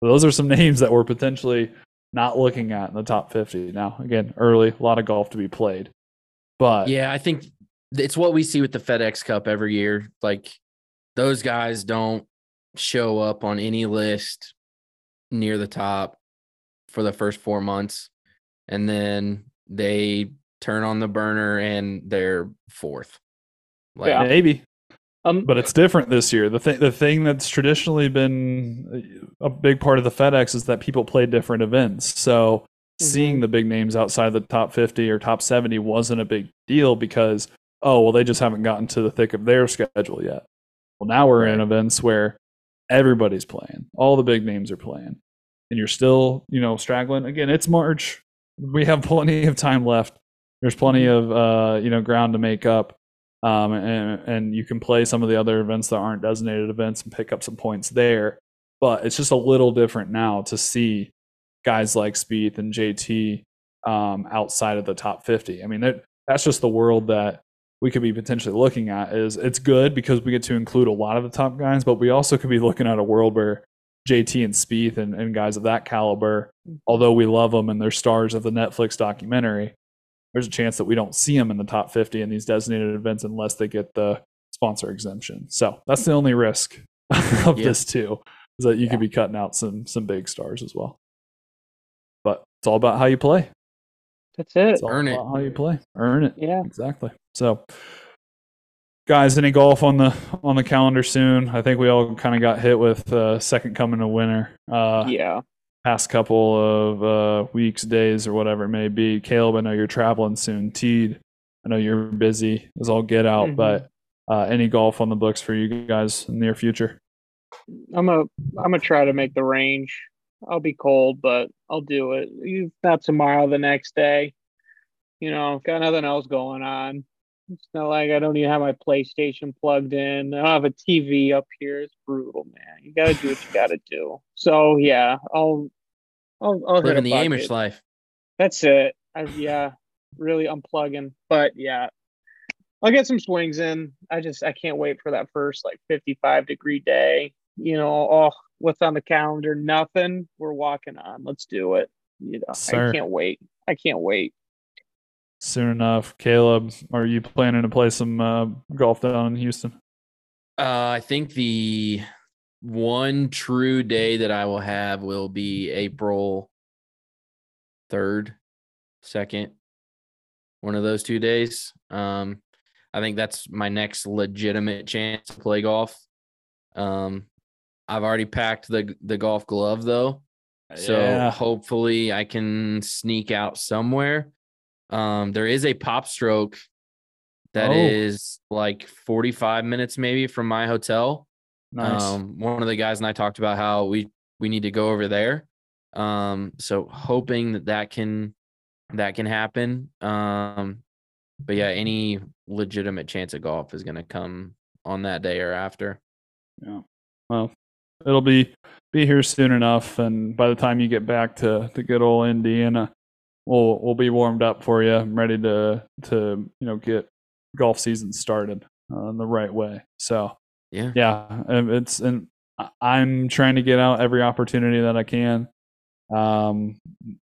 But those are some names that we're potentially not looking at in the top 50. Now, again, early, a lot of golf to be played. But Yeah, I think it's what we see with the FedEx Cup every year. Like those guys don't show up on any list near the top for the first four months, and then they turn on the burner and they're fourth. Like, Yeah. maybe. Um, But it's different this year. The thing, the thing that's traditionally been a big part of the FedEx is that people play different events. So seeing the big names outside the top 50 or top 70 wasn't a big deal because oh well they just haven't gotten to the thick of their schedule yet. Well now we're in events where everybody's playing. All the big names are playing. And you're still, you know, straggling. Again, it's March. We have plenty of time left. There's plenty of uh, you know, ground to make up um, and and you can play some of the other events that aren't designated events and pick up some points there. But it's just a little different now to see guys like Spieth and JT um, outside of the top 50. I mean, that, that's just the world that we could be potentially looking at. Is it's good because we get to include a lot of the top guys, but we also could be looking at a world where JT and Spieth and, and guys of that caliber, although we love them and they're stars of the Netflix documentary, there's a chance that we don't see them in the top 50 in these designated events unless they get the sponsor exemption. So that's the only risk of Yeah. this too, is that you Yeah. could be cutting out some some big stars as well. But it's all about how you play. That's it. It's all Earn it. how you play. Earn it. Yeah. Exactly. So guys, any golf on the on the calendar soon? I think we all kind of got hit with uh, second coming of winter. Uh Yeah. Past couple of uh, weeks, days, or whatever it may be. Caleb, I know you're traveling soon. Teed, I know you're busy as all get out, Mhm. but uh, any golf on the books for you guys in the near future? I'm a I'm gonna try to make the range. I'll be cold, but I'll do it. Not tomorrow, the next day. You know, got nothing else going on. It's not like I don't even have my PlayStation plugged in. I don't have a TV up here. It's brutal, man. You gotta do what you gotta do. So yeah, I'll I'll, I'll hit living the bucket. Amish life. That's it. I, yeah, really unplugging. But yeah, I'll get some swings in. I just I can't wait for that first like 55 degree day. You know, oh, what's on the calendar? Nothing. We're walking on. Let's do it. You know, Sir. I can't wait. I can't wait. Soon enough. Caleb, are you planning to play some uh, golf down in Houston? Uh, I think the one true day that I will have will be April 3rd, 2nd, one of those two days. Um, I think that's my next legitimate chance to play golf. Um, I've already packed the the golf glove though, so Yeah. hopefully I can sneak out somewhere. Um, there is a pop stroke That Oh. is like 45 minutes maybe from my hotel. Nice. Um, one of the guys and I talked about how we we need to go over there. Um, so hoping that that can that can happen. Um, but yeah, any legitimate chance of golf is going to come on that day or after. Yeah. Well, it'll be be here soon enough, and by the time you get back to to good old Indiana, we'll we'll be warmed up for you, and ready to to you know get golf season started uh, in the right way. So Yeah. yeah, um, it's and I'm trying to get out every opportunity that I can. Um,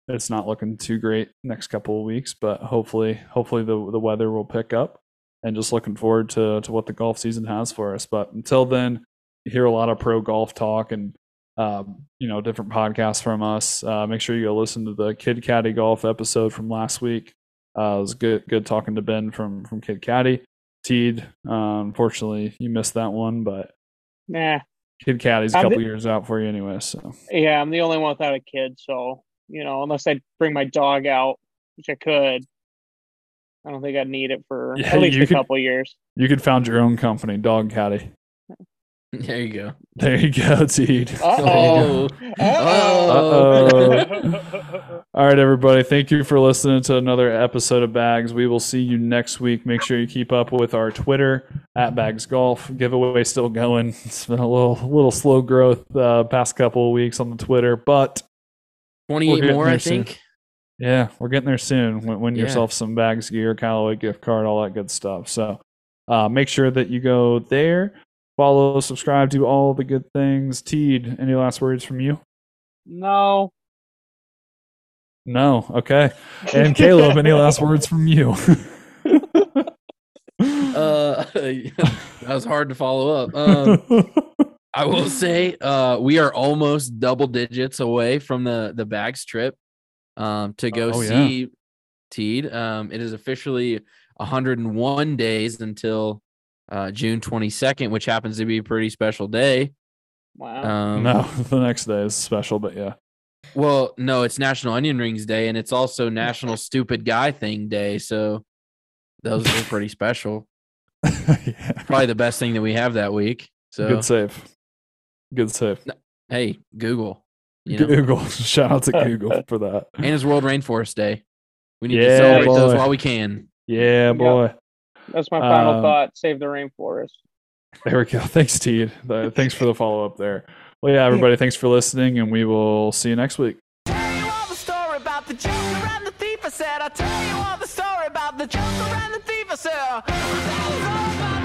it's not looking too great next couple of weeks, but hopefully, hopefully the the weather will pick up. And just looking forward to to what the golf season has for us. But until then, you hear a lot of pro golf talk and um, you know different podcasts from us. Uh, make sure you go listen to the Kid Caddy golf episode from last week. Uh, it was good good talking to Ben from from Kid Caddy. Uh, unfortunately, you missed that one, but Nah. Kid Caddy's a I'm the- couple years out for you anyway. So Yeah, I'm the only one without a kid, so you know, unless I bring my dog out, which I could, I don't think I'd need it for Yeah, at least a could- couple years. you could found your own company, Dog Caddy. There you go. There you go, dude. Uh-oh. Uh-oh. All right, everybody. Thank you for listening to another episode of Bags. We will see you next week. Make sure you keep up with our Twitter at Bags Golf. Giveaway still going. It's been a little little slow growth uh, past couple of weeks on the Twitter, but 28 more, I soon. think. yeah, we're getting there soon. Win, win Yeah. yourself some Bags gear, Callaway gift card, all that good stuff. So uh, make sure that you go there, follow, subscribe, do all the good things. Teed, any last words from you? no. No. Okay. And Caleb, any last words from you? Uh, that was hard to follow up. Um, I will say, uh, we are almost double digits away from the the bags trip, um, to go Oh, yeah. see Teed. Um, it is officially 101 days until uh, June 22nd, which happens to be a pretty special day. Wow. Um, no, the next day is special, but yeah. Well, no, it's National Onion Rings Day, and it's also National Stupid Guy Thing Day. So those are pretty special. yeah. Probably the best thing that we have that week. So Good save. Good save. hey, Google. You know? Google. Shout out to Google for that. and it's World Rainforest Day. We need Yeah, to celebrate those while we can. Yeah, boy. That's my final um, thought. Save the rainforest. There we go. Thanks, Teed. Thanks for the follow up there. Well, yeah, everybody, thanks for listening, and we will see you next week. tell you all the story about the Joker and the thief. I said, I'll tell you all the story about the Joker and the thief. I said, "That is all